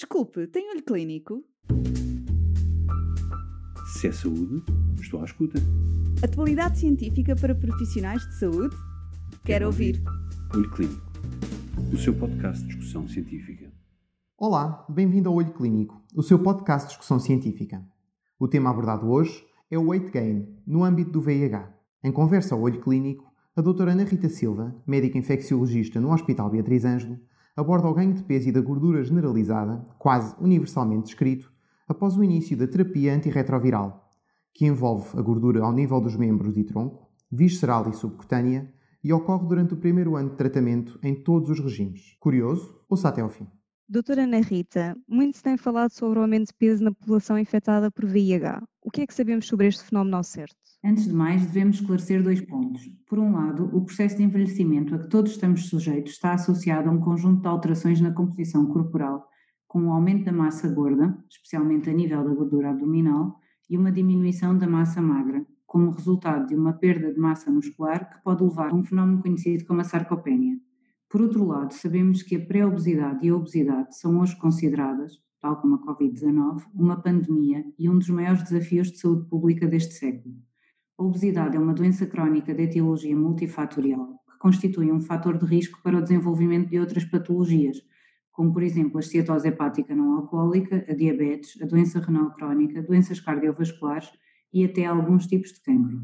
Desculpe, tem olho clínico? Se é saúde, estou à escuta. Atualidade científica para profissionais de saúde? Quero ouvir. Olho Clínico, o seu podcast de discussão científica. Olá, bem-vindo ao Olho Clínico, o seu podcast de discussão científica. O tema abordado hoje é o weight gain, no âmbito do VIH. Em conversa ao Olho Clínico, a doutora Ana Rita Silva, médica infecciologista no Hospital Beatriz Ângelo, aborda o ganho de peso e da gordura generalizada, quase universalmente descrito, após o início da terapia antirretroviral, que envolve a gordura ao nível dos membros e tronco, visceral e subcutânea, e ocorre durante o primeiro ano de tratamento em todos os regimes. Curioso? Ouça até ao fim. Doutora Ana Rita, muito se tem falado sobre o aumento de peso na população infectada por VIH. O que é que sabemos sobre este fenómeno ao certo? Antes de mais, devemos esclarecer dois pontos. Por um lado, o processo de envelhecimento a que todos estamos sujeitos está associado a um conjunto de alterações na composição corporal, com um aumento da massa gorda, especialmente a nível da gordura abdominal, e uma diminuição da massa magra, como resultado de uma perda de massa muscular que pode levar a um fenómeno conhecido como a sarcopenia. Por outro lado, sabemos que a pré-obesidade e a obesidade são hoje consideradas, tal como a Covid-19, uma pandemia e um dos maiores desafios de saúde pública deste século. A obesidade é uma doença crónica de etiologia multifatorial que constitui um fator de risco para o desenvolvimento de outras patologias, como por exemplo a esteatose hepática não alcoólica, a diabetes, a doença renal crónica, doenças cardiovasculares e até alguns tipos de cancro.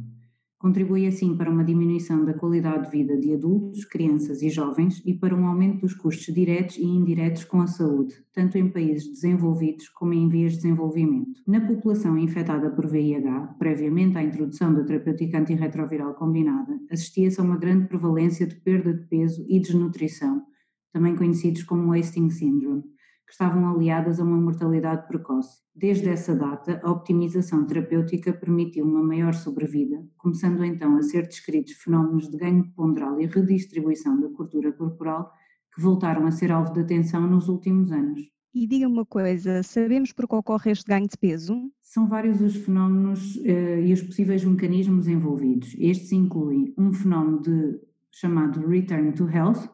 Contribui assim para uma diminuição da qualidade de vida de adultos, crianças e jovens e para um aumento dos custos diretos e indiretos com a saúde, tanto em países desenvolvidos como em vias de desenvolvimento. Na população infectada por VIH, previamente à introdução da terapêutica antirretroviral combinada, assistia-se a uma grande prevalência de perda de peso e desnutrição, também conhecidos como wasting syndrome que estavam aliadas a uma mortalidade precoce. Desde essa data, a optimização terapêutica permitiu uma maior sobrevida, começando então a ser descritos fenómenos de ganho ponderal e redistribuição da gordura corporal que voltaram a ser alvo de atenção nos últimos anos. E diga uma coisa, sabemos por que ocorre este ganho de peso? São vários os fenómenos uh, e os possíveis mecanismos envolvidos. Estes incluem um fenómeno de, chamado Return to Health,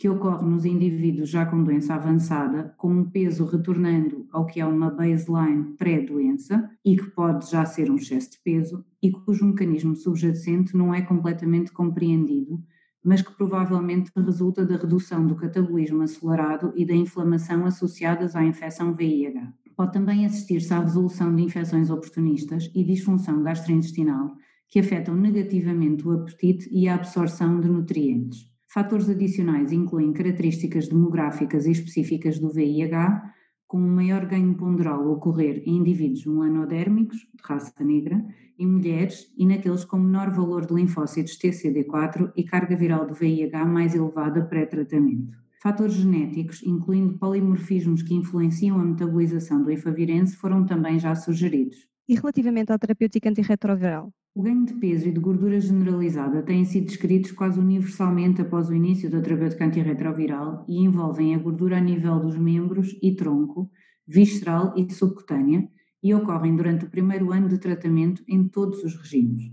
que ocorre nos indivíduos já com doença avançada, com um peso retornando ao que é uma baseline pré-doença e que pode já ser um excesso de peso e cujo mecanismo subjacente não é completamente compreendido, mas que provavelmente resulta da redução do catabolismo acelerado e da inflamação associadas à infecção VIH. Pode também assistir-se à resolução de infecções oportunistas e disfunção gastrointestinal que afetam negativamente o apetite e a absorção de nutrientes. Fatores adicionais incluem características demográficas e específicas do VIH, com um maior ganho ponderal ocorrer em indivíduos melanodérmicos, de raça negra, em mulheres e naqueles com menor valor de linfócitos TCD4 e carga viral do VIH mais elevada pré-tratamento. Fatores genéticos, incluindo polimorfismos que influenciam a metabolização do efavirense, foram também já sugeridos. E relativamente à terapêutica antirretroviral? O ganho de peso e de gordura generalizada têm sido descritos quase universalmente após o início da terapêutica antirretroviral e envolvem a gordura a nível dos membros e tronco, visceral e subcutânea e ocorrem durante o primeiro ano de tratamento em todos os regimes.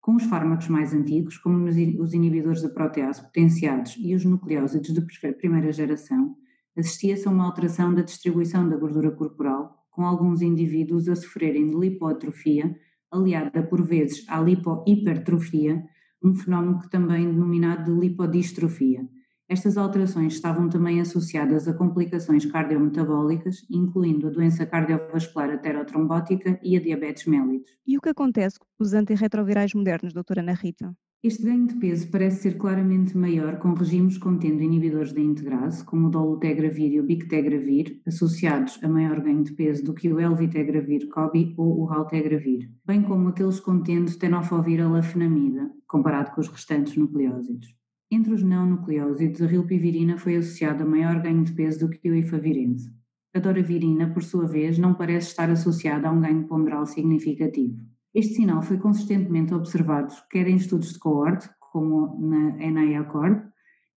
Com os fármacos mais antigos, como os inibidores da protease potenciados e os nucleósidos de primeira geração, assistia-se a uma alteração da distribuição da gordura corporal, com alguns indivíduos a sofrerem de lipoatrofia aliada por vezes à lipohipertrofia, um fenómeno que também é denominado de lipodistrofia. Estas alterações estavam também associadas a complicações cardiometabólicas, incluindo a doença cardiovascular aterotrombótica e a diabetes mellitus. E o que acontece com os antirretrovirais modernos, doutora Ana Rita? Este ganho de peso parece ser claramente maior com regimes contendo inibidores da integrase, como o dolutegravir e o bictegravir, associados a maior ganho de peso do que o elvitegravir COBI ou o raltegravir, bem como aqueles contendo tenofovir alafenamida, comparado com os restantes nucleósidos. Entre os não nucleósidos, a rilpivirina foi associada a maior ganho de peso do que o efavirense. A doravirina, por sua vez, não parece estar associada a um ganho ponderal significativo. Este sinal foi consistentemente observado quer em estudos de coorte, como na NIACORP,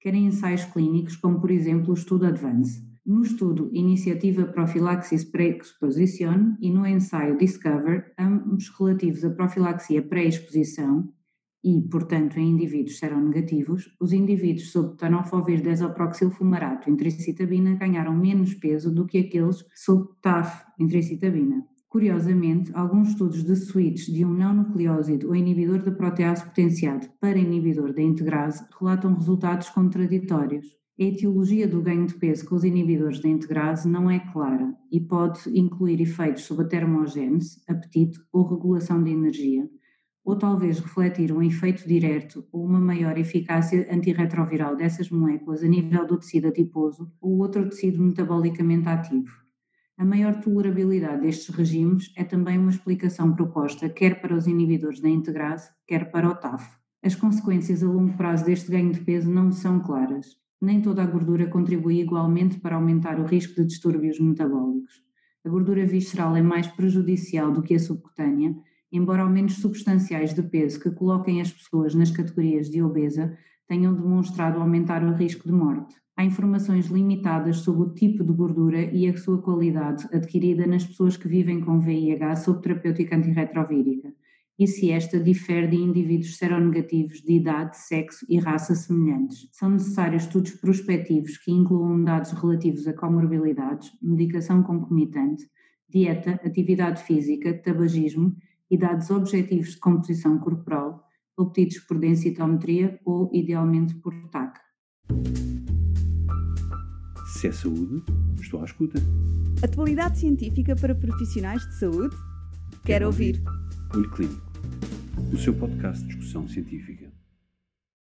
quer em ensaios clínicos, como por exemplo o estudo ADVANCE. No estudo Iniciativa Profilaxis Pré-Exposition e no ensaio Discover, ambos relativos à profilaxia pré-exposição, e, portanto, em indivíduos seronegativos, os indivíduos sob tenofovir desoproxilfumarato intricitabina ganharam menos peso do que aqueles sob TAF intricitabina. Curiosamente, alguns estudos de switch de um não nucleósido ou inibidor da protease potenciado para inibidor da integrase relatam resultados contraditórios. A etiologia do ganho de peso com os inibidores da integrase não é clara e pode incluir efeitos sobre a termogênese, apetite ou regulação de energia, ou talvez refletir um efeito direto ou uma maior eficácia antirretroviral dessas moléculas a nível do tecido adiposo ou outro tecido metabolicamente ativo. A maior tolerabilidade destes regimes é também uma explicação proposta quer para os inibidores da integrase, quer para o TAF. As consequências a longo prazo deste ganho de peso não são claras. Nem toda a gordura contribui igualmente para aumentar o risco de distúrbios metabólicos. A gordura visceral é mais prejudicial do que a subcutânea embora aumentos substanciais de peso que coloquem as pessoas nas categorias de obesa tenham demonstrado aumentar o risco de morte. Há informações limitadas sobre o tipo de gordura e a sua qualidade adquirida nas pessoas que vivem com VIH sob terapêutica antirretrovírica e se esta difere de indivíduos seronegativos de idade, sexo e raça semelhantes. São necessários estudos prospectivos que incluam dados relativos a comorbilidades, medicação concomitante, dieta, atividade física, tabagismo e dados objetivos de composição corporal obtidos por densitometria ou, idealmente, por TAC. Se é saúde, estou à escuta. Atualidade científica para profissionais de saúde? Quero, Quero ouvir. ouvir. Olho Clínico, o seu podcast de discussão científica.